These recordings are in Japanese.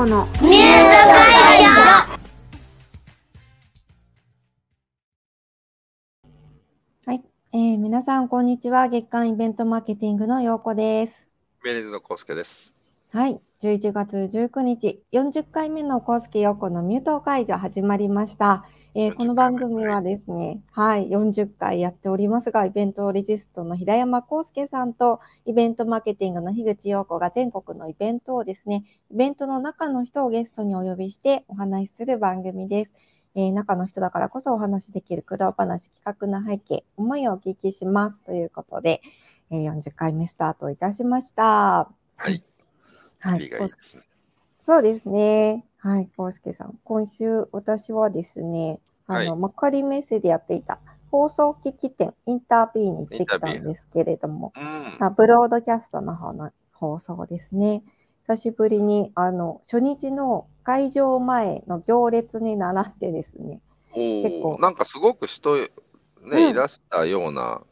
康介ようこの。ミュート会場はい、えー、皆さんこんにちは。月間イベントマーケティングのようこです。ベリーズの康介ですはい。11月19日40回目の康介ようこのミュート会場始まりました、えーこの番組はですねはい。40回やっておりますがイベントレジストの平山康介さんとイベントマーケティングの樋口陽子が全国のイベントをですねイベントの中の人をゲストにお呼びしてお話しする番組です。えー中の人だからこそお話しできる苦労話、企画の背景、思いをお聞きします。ということで、えー40回目スタートいたしました。はい。はい。いいですねそうですね。はい。コウスケさん。今週、私はですね、あの、はい幕張メッセでやっていた放送機器店、インタービューに行ってきたんですけれども、うんあブロードキャストの方の放送ですね。久しぶりに、あの、初日の会場前の行列に並んでですね、お結構ーなんかすごく人ね、うんいらしたような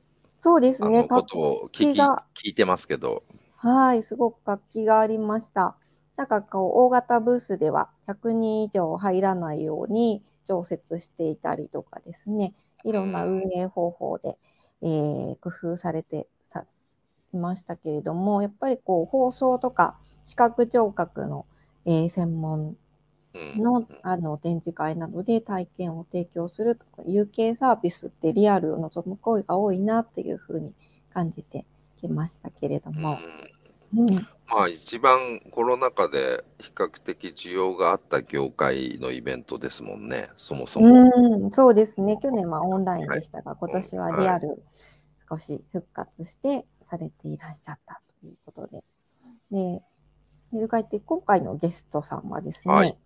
そうですね、ことを聞き聞いてますけどはい、すごく活気がありました。なんかこう、大型ブースでは100人以上入らないように常設していたりとかですね、いろんな運営方法で、えー工夫されてさいましたけれども、やっぱりこう、放送とか視覚聴覚の、えー専門うん。のあの展示会などで体験を提供するとか、有形サービスってリアルを望む声が多いなっていうふうに感じてきましたけれどうん。も、うん。まあ一番コロナ禍で比較的需要があった業界のイベントですもんね、そもそも。うん、そうですね。去年はオンラインでしたが、今年はリアル少し復活してされていらっしゃったということで。で、メルカリって今回のゲストさんはですね、はい。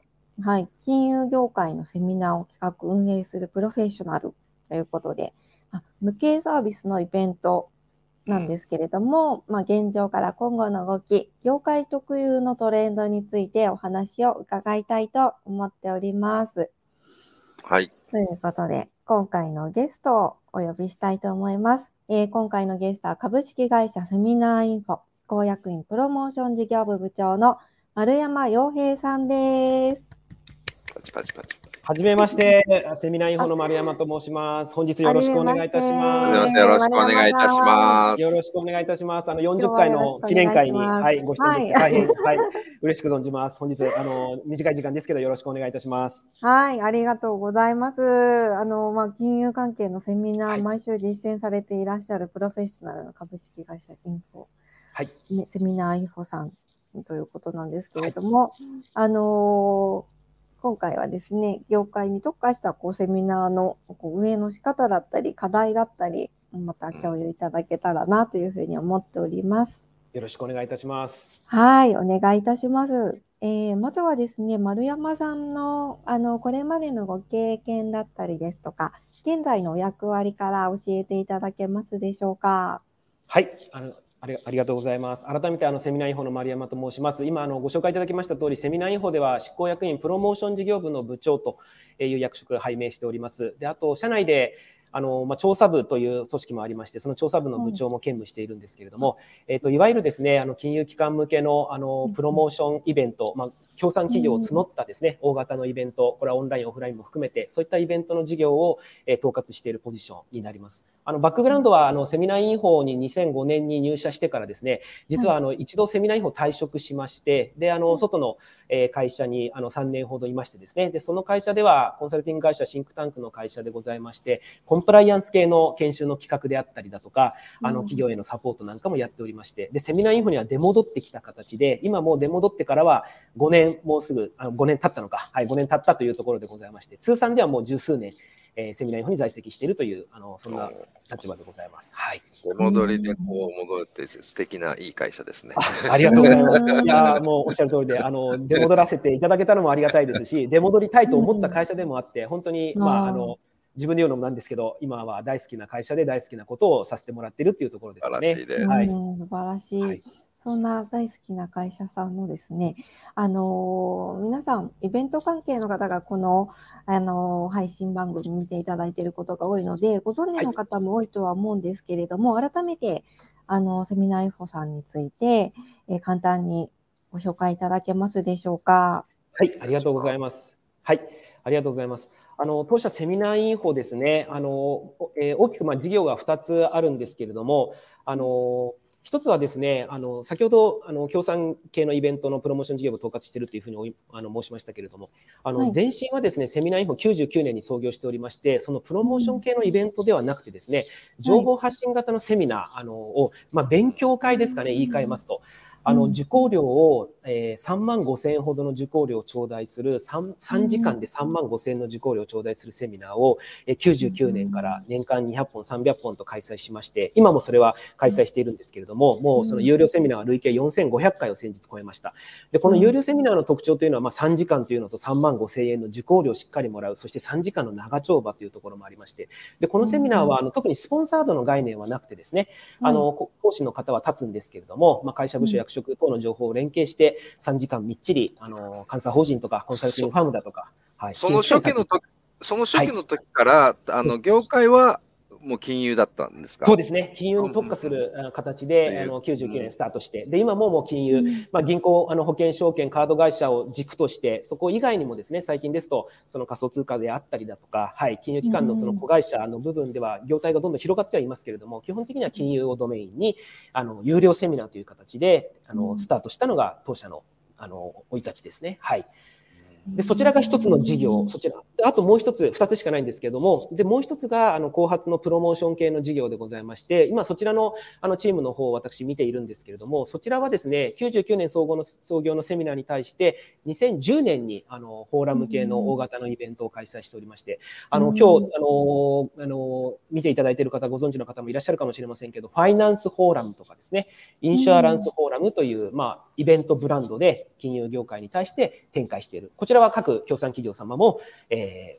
はい、金融業界のセミナーを企画運営するプロフェッショナルということで、あ無形サービスのイベントなんですけれども、まあ、現状から今後の動き、業界特有のトレンドについてお話を伺いたいと思っております。はい。ということで、今回のゲストをお呼びしたいと思います。えー今回のゲストは株式会社セミナーインフォ公約員プロモーション事業部部長の丸山洋平さんです。パチパチパチ。はじめまして、セミナーインフォの丸山と申します。本日よろしくお願いいたしまません、よろしくお願いいたしますす。。よろしくお願いいたします。あの今日40回の記念会に、はい、ご出演できてはい大変、はい、嬉しく存じます。本日、あの短い時間ですけど、よろしくお願いいたします。はい、ありがとうございます。あの、まあ、金融関係のセミナー、はい毎週実践されていらっしゃるプロフェッショナルの株式会社インフォ、はい、ねセミナーインフォさんということなんですけれども、あのー今回はですね、業界に特化したこうセミナーのこう運営の仕方だったり、課題だったり、また共有いただけたらなというふうに思っております。よろしくお願いいたします。はい、お願いいたします。えーまずはですね、丸山さんの、あの、これまでのご経験だったりですとか、現在のお役割から教えていただけますでしょうか？はい、あのありありがとうございます。改めてあのセミナーインフォの丸山と申します。今あのご紹介いただきました通り、セミナーインフォでは執行役員プロモーション事業部の部長という役職が拝命しております。で、あと社内であのまあ、調査部という組織もありまして、その調査部の部長も兼務しているんですけれども、えっ、といわゆるですね、あの金融機関向けのあのプロモーションイベント、まあ協賛企業を募ったですね、大型のイベント、これはオンライン、オフラインも含めて、そういったイベントの事業を、えー統括しているポジションになります。あのバックグラウンドはあのセミナーインフォに2005年に入社してからですね、実はあの一度セミナーインフォ退職しまして、であの外のえー会社にあの3年ほどいましてですね、でその会社ではコンサルティング会社シンクタンクの会社でございまして、コンプライアンス系の研修の企画であったりだとか、あうん。の企業へのサポートなんかもやっておりまして、でセミナーインフォには出戻ってきた形で、今もう出戻ってからは5年もうすぐあの5年経ったのか、はい、5年経ったというところでございまして、通算ではもう十数年、えーセミナーに在籍しているというあのそんな立場でございます。はい。お戻りでこう戻って素敵ないい会社ですね。ありがとうございます。うんいやーもうおっしゃる通りで、あの出戻らせていただけたのもありがたいですし、出戻りたいと思った会社でもあって、本当にまあーああの自分で言うのもなんですけど、今は大好きな会社で大好きなことをさせてもらってるっていうところですかね素晴らしい。です。はいうん素晴らしい。はいそんな大好きな会社さんのですね、あのー皆さん、イベント関係の方がこの、あのー配信番組見ていただいていることが多いので、ご存知の方も多いとは思うんですけれども、改めて、あのセミナーインフォさんについて、えー簡単にご紹介いただけますでしょうか？はい、ありがとうございます。はい、ありがとうございます。あの当社セミナーインフォですね、あのえー、大きくまあ事業が2つあるんですけれども、あの一つはですね、あの先ほどあの協賛系のイベントのプロモーション事業を統括しているというふうにあの申しましたけれども、あの、はい、前身はですね、セミナーインフォ99年に創業しておりまして、そのプロモーション系のイベントではなくてですね、情報発信型のセミナーあのを、まあ、勉強会ですかね、言い換えますと。あの受講料を、えー、3万5千円ほどの受講料を頂戴する 3, 3時間で3万5千円の受講料を頂戴するセミナーを、えー、99年から年間200本300本と開催しまして今もそれは開催しているんですけれどももうその有料セミナーは累計4500回を先日超えました。でこの有料セミナーの特徴というのは、まあ、3時間というのと3万5千円の受講料をしっかりもらうそして3時間の長丁場というところもありましてでこのセミナーはあの特にスポンサードの概念はなくてですねあの講師の方は立つんですけれども、まあ、会社部署役職等の情報を連携して、3時間みっちり、あの、監査法人とか、コンサルティングファームだとか、はい、その初期の時その初期の時から、はい、あの業界はもう金融だったんですか？そうですね、金融に特化する形で、あの99年スタートして、で今ももう金融、まあ、銀行、あの保険証券、カード会社を軸として、そこ以外にもですね最近ですと、その仮想通貨であったりだとか、はい、金融機関のその子会社の部分では、業態がどんどん広がってはいますけれども、基本的には金融をドメインに、あの有料セミナーという形であのスタートしたのが当社のあの生い立ちですね。はいでそちらが一つの事業、そちら。あともう一つ、二つしかないんですけれども、で、もう一つが、あの、後発のプロモーション系の事業でございまして、今そちらの、あの、チームの方を私見ているんですけれども、そちらはですね、99年総合の創業のセミナーに対して、2010年に、あの、フォーラム系の大型のイベントを開催しておりまして、あの、今日、あの、あの、見ていただいている方、ご存知の方もいらっしゃるかもしれませんけど、ファイナンスフォーラムとかですね、インシュアランスフォーラムという、まあ、イベントブランドで金融業界に対して展開している。こちらは各協賛企業様も、え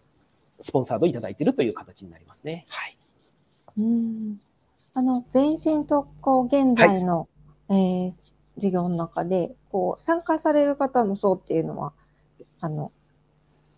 ー、スポンサードいただいているという形になりますね。はい。うんあの前身とこう現在の、はい、えー、事業の中でこう参加される方の層っていうのはあの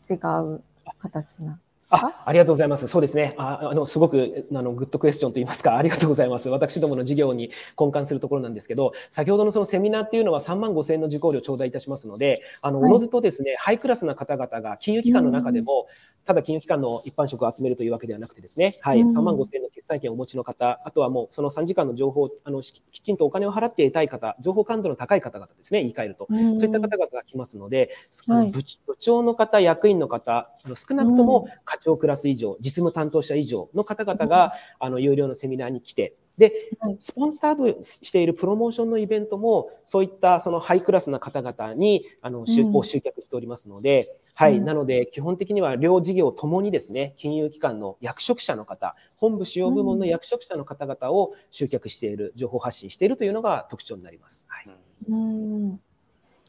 違う形なあありがとうございます。そうですね。ああのすごくあのグッドクエスチョンといいますか、ありがとうございます。私どもの事業に根幹するところなんですけど、先ほどのそのセミナーっていうのは3万5千円の受講料頂戴いたしますので、あの、おのずとですね、ハイクラスな方々が金融機関の中でも、ただ金融機関の一般職を集めるというわけではなくてですね、はい、3万5千円の決済権をお持ちの方、あとはもうその3時間の情報あのきちんとお金を払って得たい方、情報感度の高い方々ですね、言い換えると、そういった方々が来ますので、はい、部長の方、役員の方、あの少なくとも課長クラス以上、実務担当者以上の方々が、あの有料のセミナーに来て、で、スポンサードしているプロモーションのイベントも、そういったそのハイクラスな方々にあの、うん、を集客しておりますので、はい、うん、なので基本的には両事業ともにですね、金融機関の役職者の方、本部主要部門の役職者の方々を集客している、情報発信しているというのが特徴になります。はい、うん。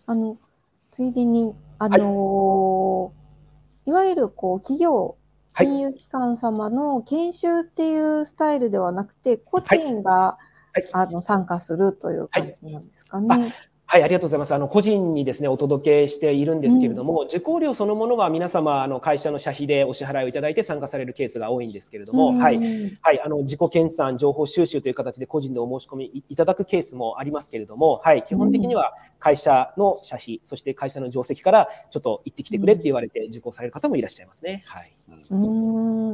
あのついでに、あのーはい、いわゆるこう企業金融機関様の研修っていうスタイルではなくて、個人が、はい、あの参加するという感じなんですかね。はい、ありがとうございます。あの、個人にですね、お届けしているんですけれども、うん、受講料そのものは皆様、あの、会社の社費でお支払いをいただいて参加されるケースが多いんですけれども、うん、はい、はい、あの、自己研鑽、情報収集という形で個人でお申し込みいただくケースもありますけれども、はい、基本的には会社の社費、そして会社の定石からちょっと行ってきてくれって言われて受講される方もいらっしゃいますね。はい。うん、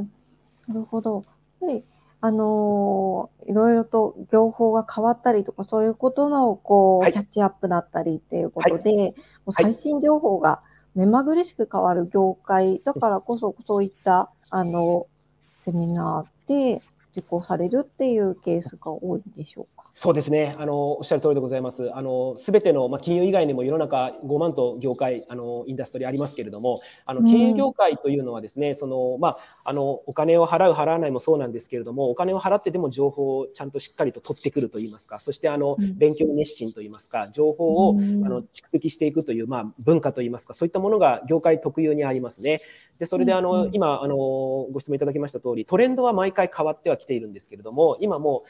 なるほど。であのー、いろいろと業法が変わったりとか、そういうことのこう、はい、キャッチアップだったりっていうことで、はい、もう最新情報が目まぐるしく変わる業界だからこそ、そういったあのセミナーで受講されるっていうケースが多いんでしょうか？そうですね。あの、おっしゃる通りでございます。あの、すべての、まあ、金融以外にも世の中5万と業界、あの、インダストリーありますけれども、あの、金融業界というのはですね、うん、その、まあ、あの、お金を払う、払わないもそうなんですけれども、お金を払ってでも情報をちゃんとしっかりと取ってくるといいますか、そして、あの、勉強熱心といいますか、情報を、うん、あの、蓄積していくという、まあ、文化といいますか、そういったものが業界特有にありますね。で、それで、あの、今、あの、ご質問いただきました通り、トレンドは毎回変わってはきているんですけれども、今も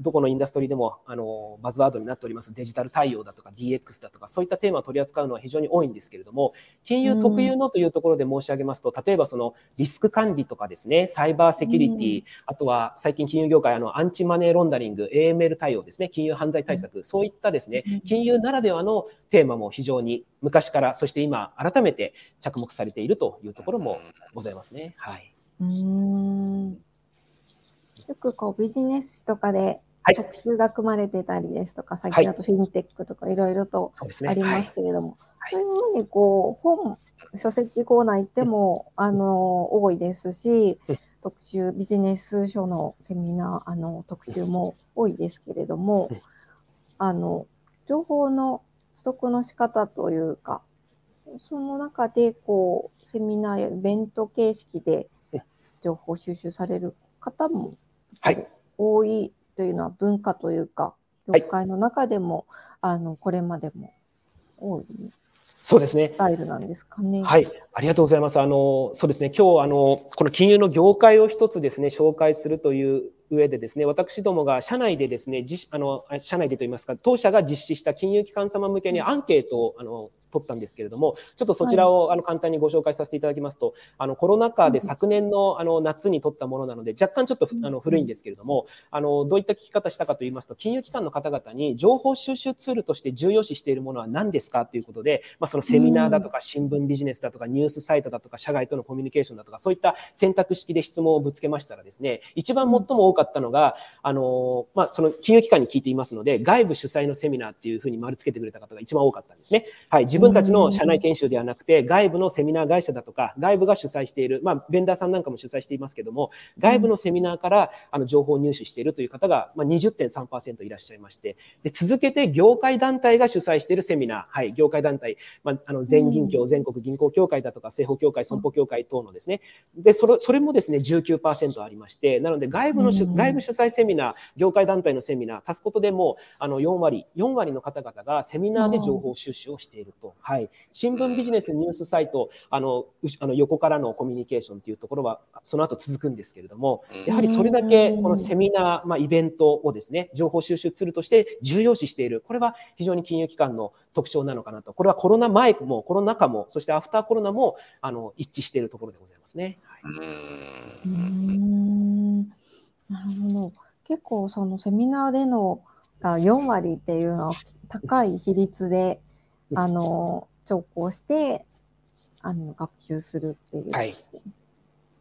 どこのインダストリーでもあのバズワードになっておりますデジタル対応だとか DX だとかそういったテーマを取り扱うのは非常に多いんですけれども金融特有のというところで申し上げますと、例えばそのリスク管理とかですねサイバーセキュリティ、あとは最近金融業界あのアンチマネーロンダリング AML 対応ですね金融犯罪対策、そういったですね金融ならではのテーマも非常に昔からそして今改めて着目されているというところもございますね。はい。うんよくこうビジネスとかではい。特集が組まれてたりですとか、最近だとフィンテックとかいろいろと。ありまはいすけれども、はい。そういうふうにこう本、書籍コーナー行っても、あの多いですしうん、特集、ビジネス書のセミナー、あの特集も多いですけれどもうん、あの情報の取得の仕方というか、その中でこうセミナーやイベント形式でうん。情報収集される方もはい多いというのは文化というか、はい業界の中でも、あのこれまでも多いそうですねス。タイルなんですかね。はい、ありがとうございます。あの、そうですね、今日、あの、この金融の業界を一つですね、紹介するという上でですね、私どもが社内でですね、自あの、あ社内でといいますか、当社が実施した金融機関様向けにアンケートを、あの、取ったんですけれども、ちょっとそちらを、あの簡単にご紹介させていただきますと、あのコロナ禍で昨年のあの夏に取ったものなので、若干ちょっとふあの古いんですけれども、あのどういった聞き方したかといいますと、金融機関の方々に情報収集ツールとして重要視しているものは何ですかということで、まあ、そのセミナーだとか新聞ビジネスだとかニュースサイトだとか社外とのコミュニケーションだとかそういった選択式で質問をぶつけましたらですね、一番最も多かったのが、あのまあ、その金融機関に聞いていますので、外部主催のセミナーっていうふうに丸つけてくれた方が一番多かったんですね。はい、自分たちの社内研修ではなくて、外部のセミナー会社だとか、外部が主催している、まあ、ベンダーさんなんかも主催していますけども、外部のセミナーからあの情報を入手しているという方が、まあ、20.3%いらっしゃいまして、で続けて業界団体が主催しているセミナー、はい、業界団体、まあ、あの全銀協、全国銀行協会だとか、政法協会、損保協会等のですね、でそれそれもですね19%ありまして、なので外部の主、うん。外部主催セミナー、業界団体のセミナー、足すことでもうあの4割、4割の方々がセミナーで情報収集をしていると。はい、新聞ビジネスニュースサイト、あのうしあの横からのコミュニケーションというところは、その後続くんですけれども、やはりそれだけこのセミナー、まあ、イベントをですね、情報収集ツールとして重要視している。これは非常に金融機関の特徴なのかなと。これはコロナ前もコロナ禍も、そしてアフターコロナもあの一致しているところでございますね。はい、うんなるほど。結構そのセミナーでのが4割っていうのは高い比率で、うんあの聴講してあの学習するっていう。はい。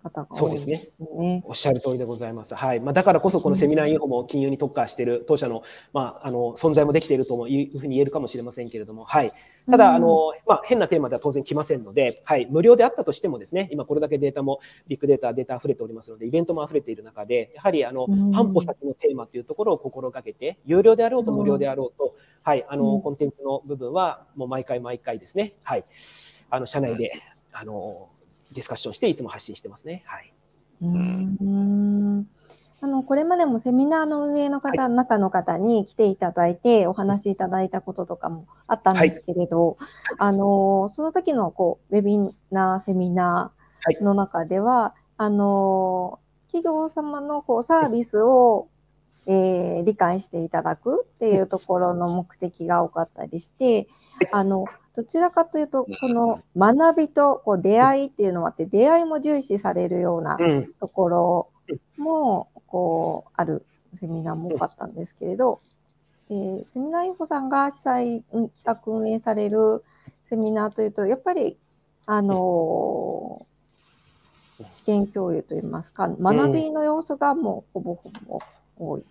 方がそうで多いですすねね。おっしゃる通りでございます。はい。まあ、だからこそこのセミナーインフォも金融に特化している当社の、まあ、あの、存在もできているともいうふうに言えるかもしれませんけれども、はい。ただ、あの、まあ、変なテーマでは当然来ませんので、はい。無料であったとしてもですね、今これだけデータも、ビッグデータ、データ溢れておりますので、イベントも溢れている中で、やはり、あの、うん半歩先のテーマというところを心がけて、有料であろうと無料であろうと、はい。あの、うんコンテンツの部分は、もう毎回毎回ですね、はい。あの、社内で、あの、ディスカッションしていつも発信してますね。はい。うーん。あのこれまでもセミナーの運営の方、中の方に来ていただいてお話しいただいたこととかもあったんですけれど、あのその時のこうウェビナー、セミナーの中では、あの企業様のこうサービスを、えー理解していただくっていうところの目的が多かったりして、あのどちらかというと、この学びとこう出会いっていうのはあって、出会いも重視されるようなうん。ところもこうあるセミナーも多かったんですけれど、えーセミナーインフォさんが主催、うん企画運営されるセミナーというと、やっぱり、あのー知見共有といいますか、学びの要素がもうほぼほぼ多い。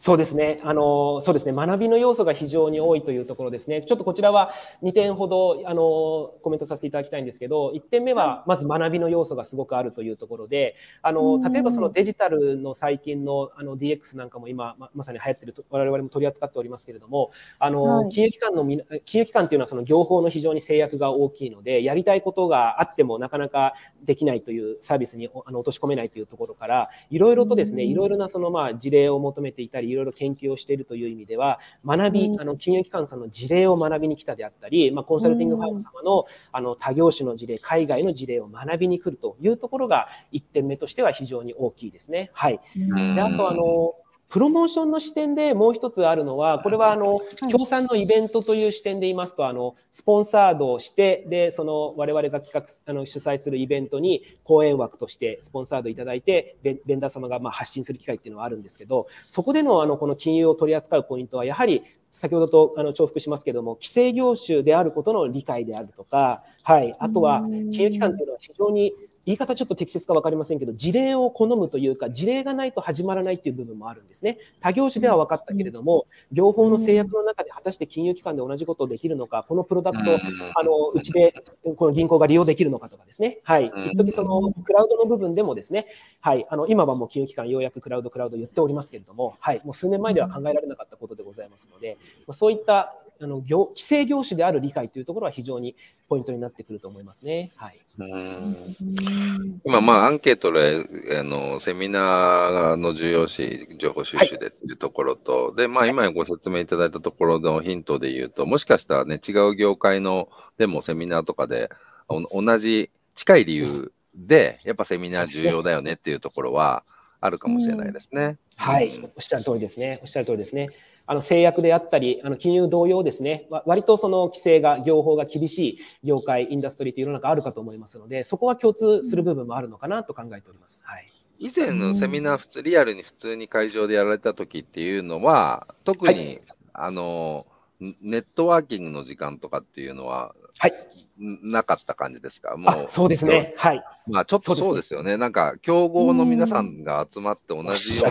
そうですね。あの、そうですね。学びの要素が非常に多いというところですね。ちょっとこちらは2点ほど、あの、コメントさせていただきたいんですけど、1点目は、まず学びの要素がすごくあるというところで、あの、例えばそのデジタルの最近のあの DX なんかも今、ままさに流行ってると、我々も取り扱っておりますけれども、あの、はい金融機関の金融機関っていうのはその業法の非常に制約が大きいので、やりたいことがあってもなかなかできないというサービスにあの落とし込めないというところから、いろいろとですね、うんいろいろなそのまあ事例を求めていたり、いろいろ研究をしているという意味では、学び、うんあの金融機関さんの事例を学びに来たであったり、まあ、コンサルティングファーム様のあの他業種の事例、海外の事例を学びに来るというところが1点目としては非常に大きいですね。はい。んで、あとあの、プロモーションの視点でもう一つあるのは、これはあの、協賛のイベントという視点で言いますと、あの、スポンサードをして、で、その我々が企画、あの、主催するイベントに講演枠としてスポンサードいただいて、ベンダー様がまあ発信する機会っていうのはあるんですけど、そこでのあの、この金融を取り扱うポイントは、やはり先ほどとあの重複しますけれども、規制業種であることの理解であるとか、はい、あとは金融機関というのは非常に言い方ちょっと適切か分かりませんけど、事例を好むというか、事例がないと始まらないっていう部分もあるんですね。他業種では分かったけれども、業法の制約の中で果たして金融機関で同じことをできるのか、このプロダクト、あのうちでこの銀行が利用できるのかとかですね。はい。一時そのクラウドの部分でもですね、はい。あの今はもう金融機関ようやくクラウドクラウド言っておりますけれども、はい。もう数年前では考えられなかったことでございますので、そういったあの業規制業種である理解というところは非常にポイントになってくると思いますね。はい、うん今、まあ、アンケートであのセミナーの重要視、情報収集でっていうところと、はい、でまあ、今ご説明いただいたところのヒントで言うと、もしかしたらね、違う業界のでもセミナーとかで、同じ近い理由で、やっぱセミナー重要だよねっていうところはあるかもしれないですね。はい、おっしゃる通りですね。おっしゃる通りですね。あの制約であったり、あの金融同様ですね、割とその規制が、業法が厳しい業界、インダストリーという世の中あるかと思いますので、そこは共通する部分もあるのかなと考えております。はい。以前のセミナー、普通、リアルに普通に会場でやられた時っていうのは、特に、はい、あの、ネットワーキングの時間とかっていうのは、はい。なかった感じですか、もう。そうですね。はい。まあ、ちょっとそうですよね。なんか、競合の皆さんが集まって同じよ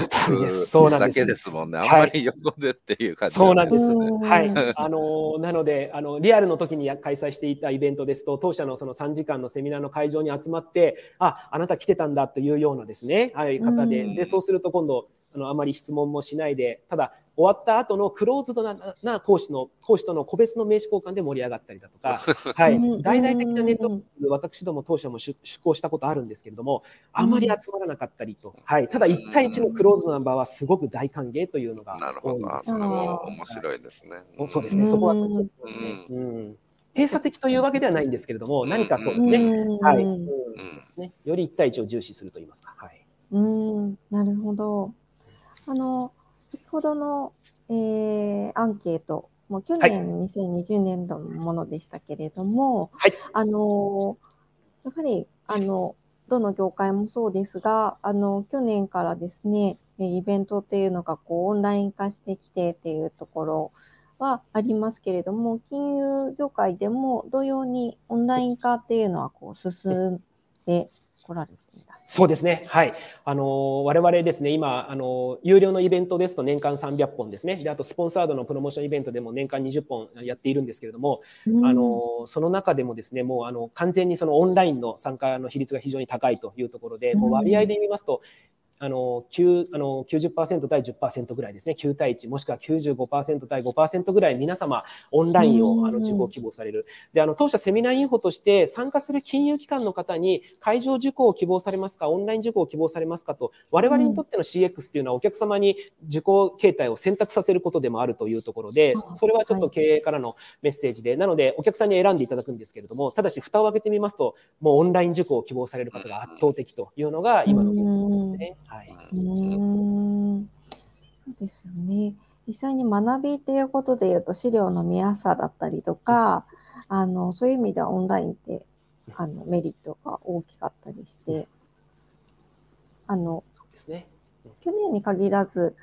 うだけですもんね。あんまり横でっていう感じ、そうなんです。はい。あの、なので、あの、リアルの時に開催していたイベントですと、当社のその3時間のセミナーの会場に集まって、あ、あなた来てたんだというようなですね、ああいう方で、で、そうすると今度、あのあまり質問もしないで、ただ終わった後のクローズドなな講師の講師との個別の名刺交換で盛り上がったりだとか、はい、大々的なネットワーク、私ども当社も出向したことあるんですけれども、あまり集まらなかったりと、はい、ただ1対1のクローズドナンバーはすごく大歓迎というのが多いんです。なるほど、面白いですね。そうですね、そこは、閉鎖的というわけではないんですけれども、何かそうですね、はい、うん、そうですね、より1対1を重視すると言いますか。はい、うん。なるほど。あの、先ほどの、えー、アンケート、もう去年2020年度のものでしたけれども、はい。あの、やはり、あの、どの業界もそうですが、あの、去年からですね、イベントっていうのがこうオンライン化してきてっていうところはありますけれども、金融業界でも同様にオンライン化っていうのはこう進んでこられてそうですね。はい。あの、我々ですね、今、あの、有料のイベントですと年間300本ですね。で、あと、スポンサードのプロモーションイベントでも年間20本やっているんですけれども、うん、あの、その中でもですね、もう、あの、完全にそのオンラインの参加の比率が非常に高いというところで、もう割合で見ますと、あの9あの90%対10%ぐらいですね、9対1、もしくは95%対5%ぐらい皆様、オンラインをあの受講希望される。で、あの当社セミナーインフォとして参加する金融機関の方に会場受講を希望されますか、オンライン受講を希望されますかと、我々にとっての CX っていうのはお客様に受講形態を選択させることでもあるというところで、それはちょっと経営からのメッセージで、なのでお客さんに選んでいただくんですけれども、ただし蓋を開けてみますと、もうオンライン受講を希望される方が圧倒的というのが今の現状ですね。はい。うんそうですよね。実際に学びっていうことで言うと、資料の見やすさだったりとか、あの、そういう意味ではオンラインって、あの、メリットが大きかったりして、あの、そうですね。去年に限らず、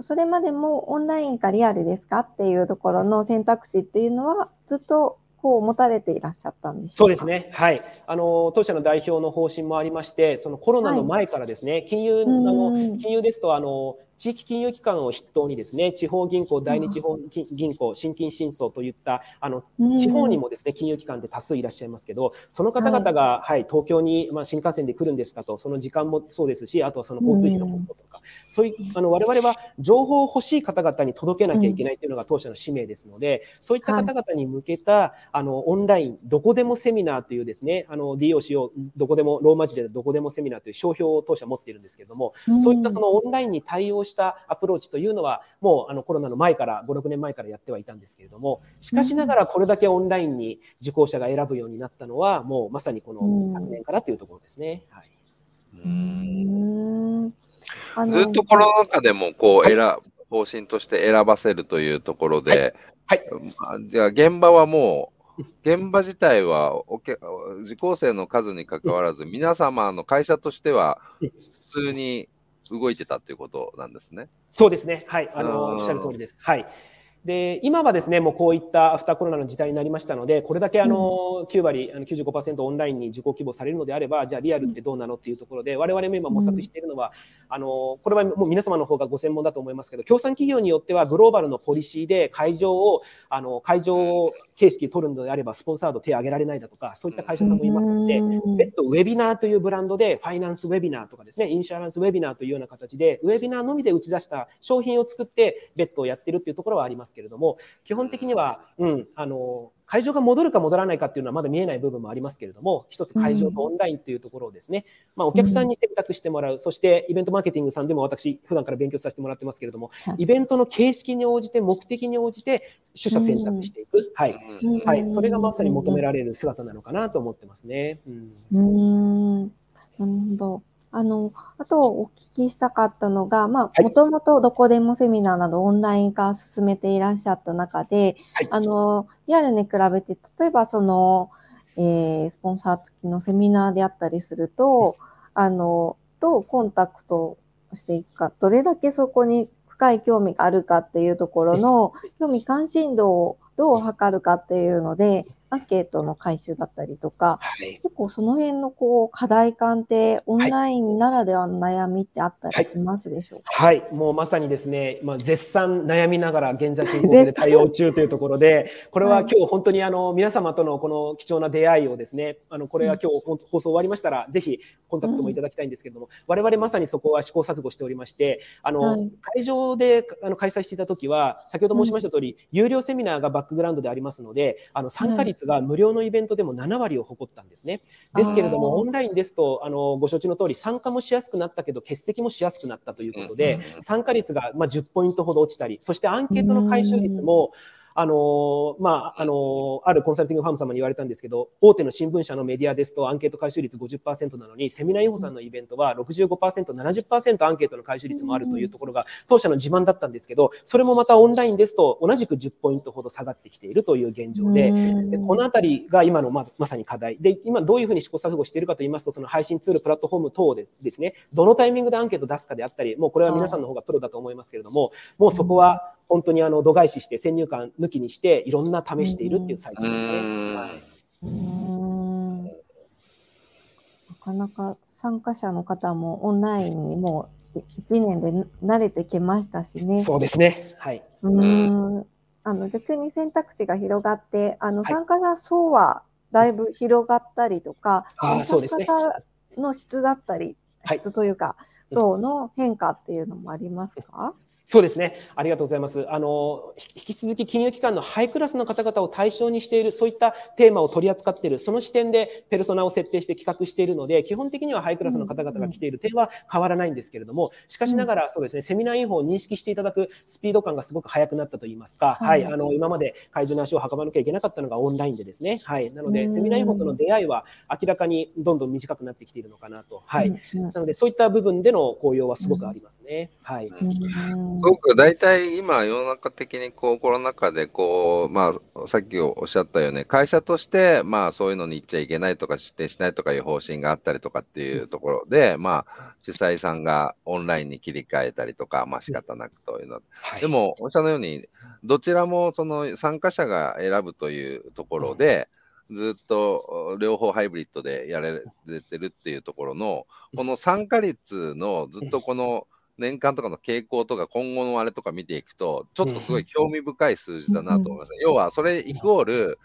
それまでもオンラインかリアルですかっていうところの選択肢っていうのは、ずっとこう持たれていらっしゃったんですそうですね。はい。あの、当社の代表の方針もありまして、そのコロナの前からですね、はい、金融、あの、金融ですと、あの、地域金融機関を筆頭にですね、地方銀行、第二地方銀行、新金新層といった、あの、地方にもですね、金融機関で多数いらっしゃいますけど、その方々が、はい、東京に、まあ、新幹線で来るんですかと、その時間もそうですし、あとはその交通費のコストとか、そういう、あの、我々は情報を欲しい方々に届けなきゃいけないというのが当社の使命ですので、そういった方々に向けた、あの、オンライン、どこでもセミナーというですね、あの、DOC をどこでも、ローマ字でどこでもセミナーという商標を当社持っているんですけれども、そういったそのオンラインに対応したアプローチというのは、もうあのコロナの前から、5、6年前からやってはいたんですけれども、しかしながらこれだけオンラインに受講者が選ぶようになったのは、もうまさにこの昨年からというところですね。はい、うん。あのずっとコロナ禍でもこう選、方針として選ばせるというところで、はい。まあじゃあ現場はもう、現場自体はおけ受講生の数にかかわらず、皆様の会社としてはうん普通に動いてたということなんですね。そうですね。はい。あの、おっしゃる通りです。はい。で、今はですね、もうこういったアフターコロナの時代になりましたので、これだけあの、9割、あの95%オンラインに受講希望されるのであれば、じゃあリアルってどうなのっていうところで、我々も今模索しているのは、あの、これはもう皆様の方がご専門だと思いますけど、協賛企業によってはグローバルのポリシーで会場を、あの、会場形式取るのであれば、スポンサード手を挙げられないだとか、そういった会社さんもいますので、うん。別途ウェビナーというブランドで、ファイナンスウェビナーとかですね、インシュアランスウェビナーというような形で、ウェビナーのみで打ち出した商品を作って、別途をやってるっていうところはありますけれども、基本的には、うん、あの、会場が戻るか戻らないかっていうのはまだ見えない部分もありますけれども、一つ会場とオンラインというところをですね、まあ、お客さんに選択してもらう、そしてイベントマーケティングさんでも私、普段から勉強させてもらってますけれどもはい、イベントの形式に応じて、目的に応じて、取捨選択していく。はい。うんはい。それがまさに求められる姿なのかなと思ってますね。うんなるほど。あの、あとお聞きしたかったのが、まあ、はい。もともとどこでもセミナーなどオンライン化進めていらっしゃった中で、はい。あの、リアルに比べて、例えばその、えースポンサー付きのセミナーであったりすると、あの、どうコンタクトしていくか、どれだけそこに深い興味があるかっていうところの、興味関心度をどう測るかっていうので、アンケートの回収だったりとか、はい。結構その辺のこう課題感ってオンラインならではの悩みってあったりしますでしょうか、はい、もうまさにですね、まあ、絶賛悩みながら現在進行形で対応中というところで、これは今日本当にあの皆様とのこの貴重な出会いをですね、あのこれは今日放送終わりましたら、ぜひコンタクトもいただきたいんですけれども、我々まさにそこは試行錯誤しておりまして、あの、はい。会場であの開催していた時は、先ほど申しました通り、有料セミナーがバックグラウンドでありますので、あの参加率が無料のイベントでも7割を誇ったんですね。ですけれども、オンラインですと、あのご承知の通り、参加もしやすくなったけど、欠席もしやすくなったということで、うん参加率がまあ10ポイントほど落ちたり、そしてアンケートの回収率も、あのまあ、あのあるコンサルティングファーム様に言われたんですけど、大手の新聞社のメディアですと、アンケート回収率50%なのに、セミナーインフォさんのイベントは65%、70%アンケートの回収率もあるというところが、当社の自慢だったんですけど、それもまたオンラインですと、同じく10ポイントほど下がってきているという現状で、でこのあたりが今のままさに課題。で、今どういうふうに試行錯誤しているかと言いますと、その配信ツール、プラットフォーム等でですね、どのタイミングでアンケート出すかであったり、もうこれは皆さんの方がプロだと思いますけれども、もうそこは本当にあの度外視して、先入観抜きにして、いろんな試しているっていう最中ですね。なかなか参加者の方もオンラインにもう1年で慣れてきましたしね。そうですね。はい。うーんあの逆に選択肢が広がって、あのはい参加者層はだいぶ広がったりとか、あーそうですね参加者の質だったり、はい質というか、層の変化っていうのもありますか？そうですね。ありがとうございます。あの、ひ引き続き金融機関のハイクラスの方々を対象にしている、そういったテーマを取り扱っている、その視点でペルソナを設定して企画しているので、基本的にはハイクラスの方々が来ている点は変わらないんですけれども、しかしながら、そうですね、セミナーインフォを認識していただくスピード感がすごく速くなったといいますか、ははいい、あの、今まで会場に足を運ばなきゃいけなかったのがオンラインでですね、はい。なので、うんセミナーインフォとの出会いは明らかにどんどん短くなってきているのかなと。はい。うんなので、そういった部分での効用はすごくありますね。はい。うんすごく大体今、世の中的にこうコロナ禍でこう、まあ、さっきおっしゃったように、会社として、まあ、そういうのに行っちゃいけないとか、指定しないとかいう方針があったりとかっていうところで、まあ、主催さんがオンラインに切り替えたりとか、まあ仕方なくというの。は。い。でも、おっしゃるように、どちらもその参加者が選ぶというところで、ずっと両方ハイブリッドでやられてるっていうところの、この参加率のずっとこの年間とかの傾向とか今後のあれとか見ていくと、ちょっとすごい興味深い数字だなと思います。要は、それイコール、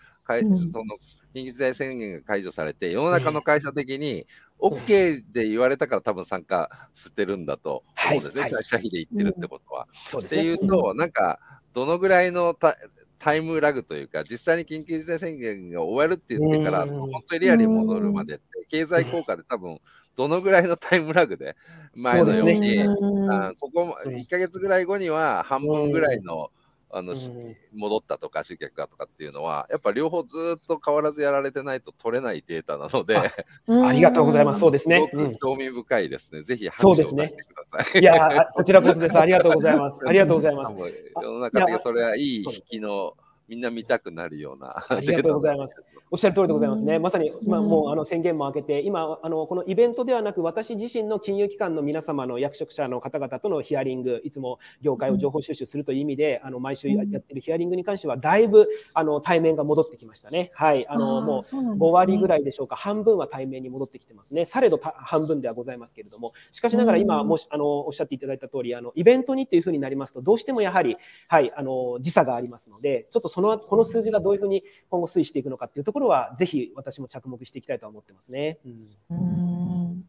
その緊急事態宣言が解除されて、世の中の会社的に OK で言われたから多分参加してるんだと思うんですね、は社費で言ってるってことは。うですね。いうと、なんか、どのぐらいのタタイムラグというか、実際に緊急事態宣言が終わるって言ってから、本当にリアルに戻るまでって、経済効果で多分、どのぐらいのタイムラグで、前のように、うん。あここも1ヶ月ぐらい後には半分ぐらいのあの、うん戻ったとか集客がとかっていうのは、やっぱ両方ずっと変わらずやられてないと取れないデータなので、あ ありがとうございます。そうですね。すうんごく興味深いですね。ぜひそうですね話を出してください。いや、こちらこそです。ありがとうございます。ありがとうございます。世の中でそれはいい引きの、みんな見たくなるような。ありがとうございます。おっしゃる通りでございますね。うんまさに今うんもうあの宣言も開けて、今あのこのイベントではなく私自身の金融機関の皆様の役職者の方々とのヒアリング、いつも業界を情報収集するという意味で、あの毎週やってるヒアリングに関してはだいぶあの対面が戻ってきましたね。はい、あのもう5割ぐらい。いでしょうか、半分は対面に戻ってきてますね、されどた半分ではございますけれども、しかしながら今、うんもしあのおっしゃっていただいた通り、あのイベントにっていうふうになりますと、どうしてもやはり、はい、あの時差がありますので、ちょっとそのこの数字がどういうふうに今後推移していくのかっていうところは、ぜひ私も着目していきたいと思ってますね。うん。うん。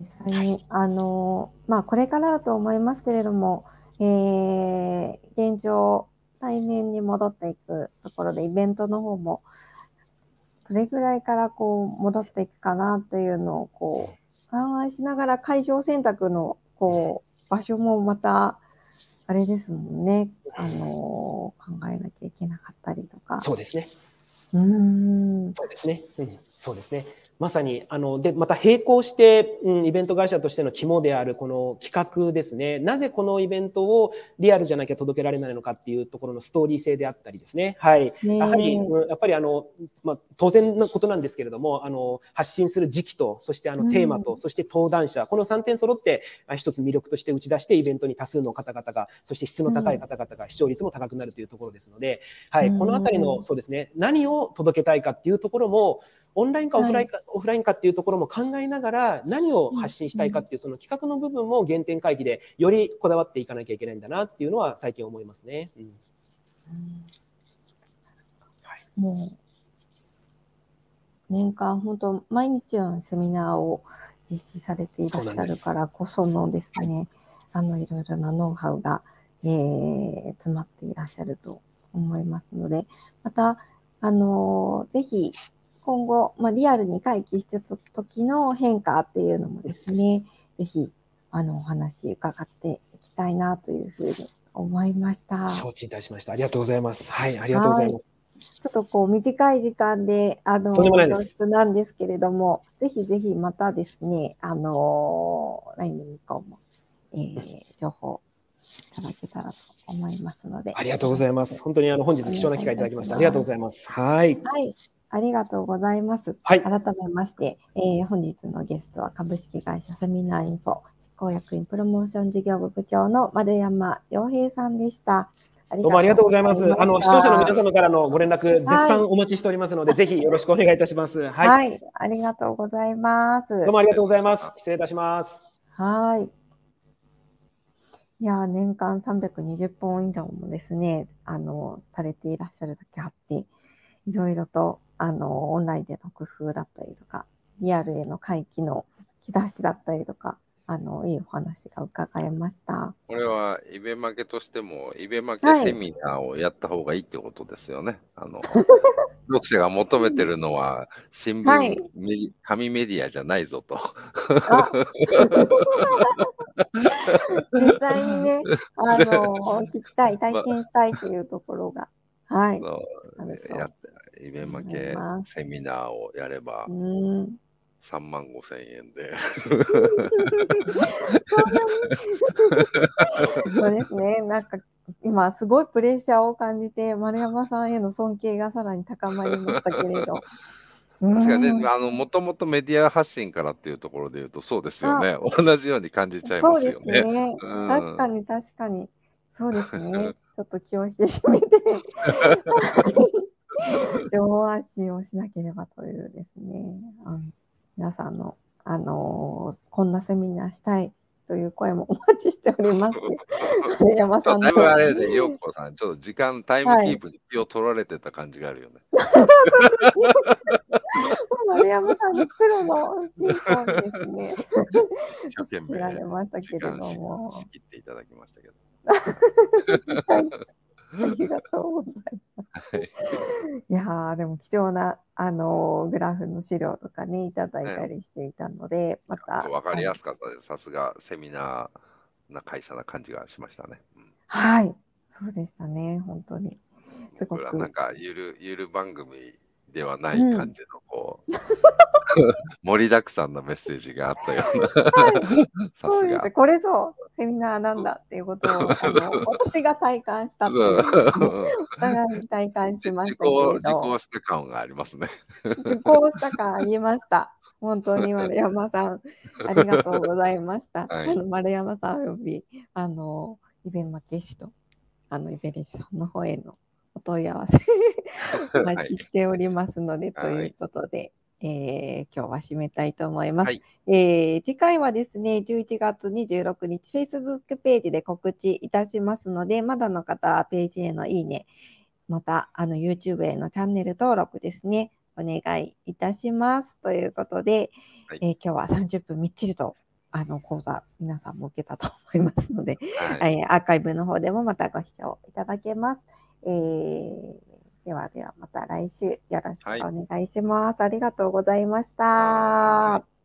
実際に、あの、まあ、これからだと思いますけれども、えー現状、対面に戻っていくところで、イベントの方も、どれぐらいからこう戻っていくかなというのをこう考えしながら会場選択のこう場所もまたあれですもんね、あの考えなきゃいけなかったりとか。そうですね。うーんそうですね。うん、そうですね。まさに、あの、で、また並行して、うん、イベント会社としての肝であるこの企画ですね。なぜこのイベントをリアルじゃなきゃ届けられないのかっていうところのストーリー性であったりですね。はい。ねやはり、うんやっぱりあの、まあ、当然のことなんですけれども、あの、発信する時期と、そしてあの、テーマと、うんそして登壇者、この3点揃って、あ一つ魅力として打ち出して、イベントに多数の方々が、そして質の高い方々が視聴率も高くなるというところですので、はい、うんこのあたりの、そうですね、何を届けたいかっていうところも、オンラインかオフラインか、オフラインかっていうところも考えながら、何を発信したいかっていう、その企画の部分も原点回帰で、よりこだわっていかなきゃいけないんだなっていうのは、最近思いますね。うん。はい。もう、年間本当、毎日のセミナーを実施されていらっしゃるからこそのですね、あの、いろいろなノウハウが、えー詰まっていらっしゃると思いますので、また、あのぜひ、今後、まあ、リアルに回帰してた時の変化っていうのもですね、ぜひ、あの、お話伺っていきたいなというふうに思いました。承知いたしました。ありがとうございます。はい、ありがとうございます。ちょっとこう短い時間で、あの、教室なんですけれども、ぜひぜひまたですね、あのー、来年以降も、えー、情報いただけたらと思いますので。ありがとうございます。本当にあの本日貴重な機会いただきました。ありがとうございます。はい。はい、ありがとうございます。はい。改めまして、えー本日のゲストは株式会社セミナーインフォ執行役員プロモーション事業部部長の丸山洋平さんでした。どうもありがとうございます。あの視聴者の皆さん様からのご連絡、絶賛お待ちしておりますので、ぜひよろしくお願いいたします。はい。はい、ありがとうございます。どうもありがとうございます。失礼いたします。はい。いやー、年間320本以上もですね、あの、されていらっしゃるだけあって、いろいろと、あの、オンラインでの工夫だったりとか、リアルへの回帰の兆しだったりとか、あの、いいお話が伺えました。これはイベ負けとしても、イベ負けはいセミナーをやった方がいいってことですよね。あの 読者が求めてるのは、新聞、はい紙メディアじゃないぞと。あ実際にね、あの、聞きたい、体験したいというところが、はい。のあるとやイベ負けセミナーをやればうーん。3万5千円で。そうですね。なんか、今、すごいプレッシャーを感じて、丸山さんへの尊敬がさらに高まりましたけれど。確かにうんね、あの、もともとメディア発信からっていうところで言うと、そうですよね。同じように感じちゃいそうでますよね。すね。うん確かに、確かに。そうですね。ちょっと気を引き締めて、情報発信をしなければというですね。うん皆さんの、あのーこんなセミナーしたいという声もお待ちしております。丸山さんのだい。ぶあれで、ようこさん、ちょっと時間、タイムキープに気を取られてた感じがあるよね。丸山さんのプロの進行にですね、一生懸命見られました時けれど間しも。仕切っていただきましたけど。はいありがとうございます。やーでも貴重な、あのーグラフの資料とかね、いただいたりしていたので、また。わかりやすかったです。さすがセミナーな会社な感じがしましたね。うんはい。そうでしたね、本当に。すごく。なんかゆるゆる番組ではないうん感じのこう、盛りだくさんのメッセージがあったような。はい。さすが。これぞセミナーなんだっていうことを、あの 私が体感したっていううんお互いに体感しましたけど、己した感がありますね。受講した感ありました。本当に丸山さん、ありがとうございました。はいあの丸山さんおよび、あの、イベマケシと、あの、イベレシさんの方へのお問い合わせ、お待ちしておりますので、はいということで、えー今日は締めたいと思います。はいえー次回はですね、11月26日、Facebook ページで告知いたしますので、まだの方はページへのいいね、また、あの、YouTube へのチャンネル登録ですね、お願いいたします。ということで、はいえー今日は30分みっちりと、あの、講座、皆さんも受けたと思いますので、はい。えーアーカイブの方でもまたご視聴いただけます。えーではではまた来週よろしくお願いします。ありがとうございました。は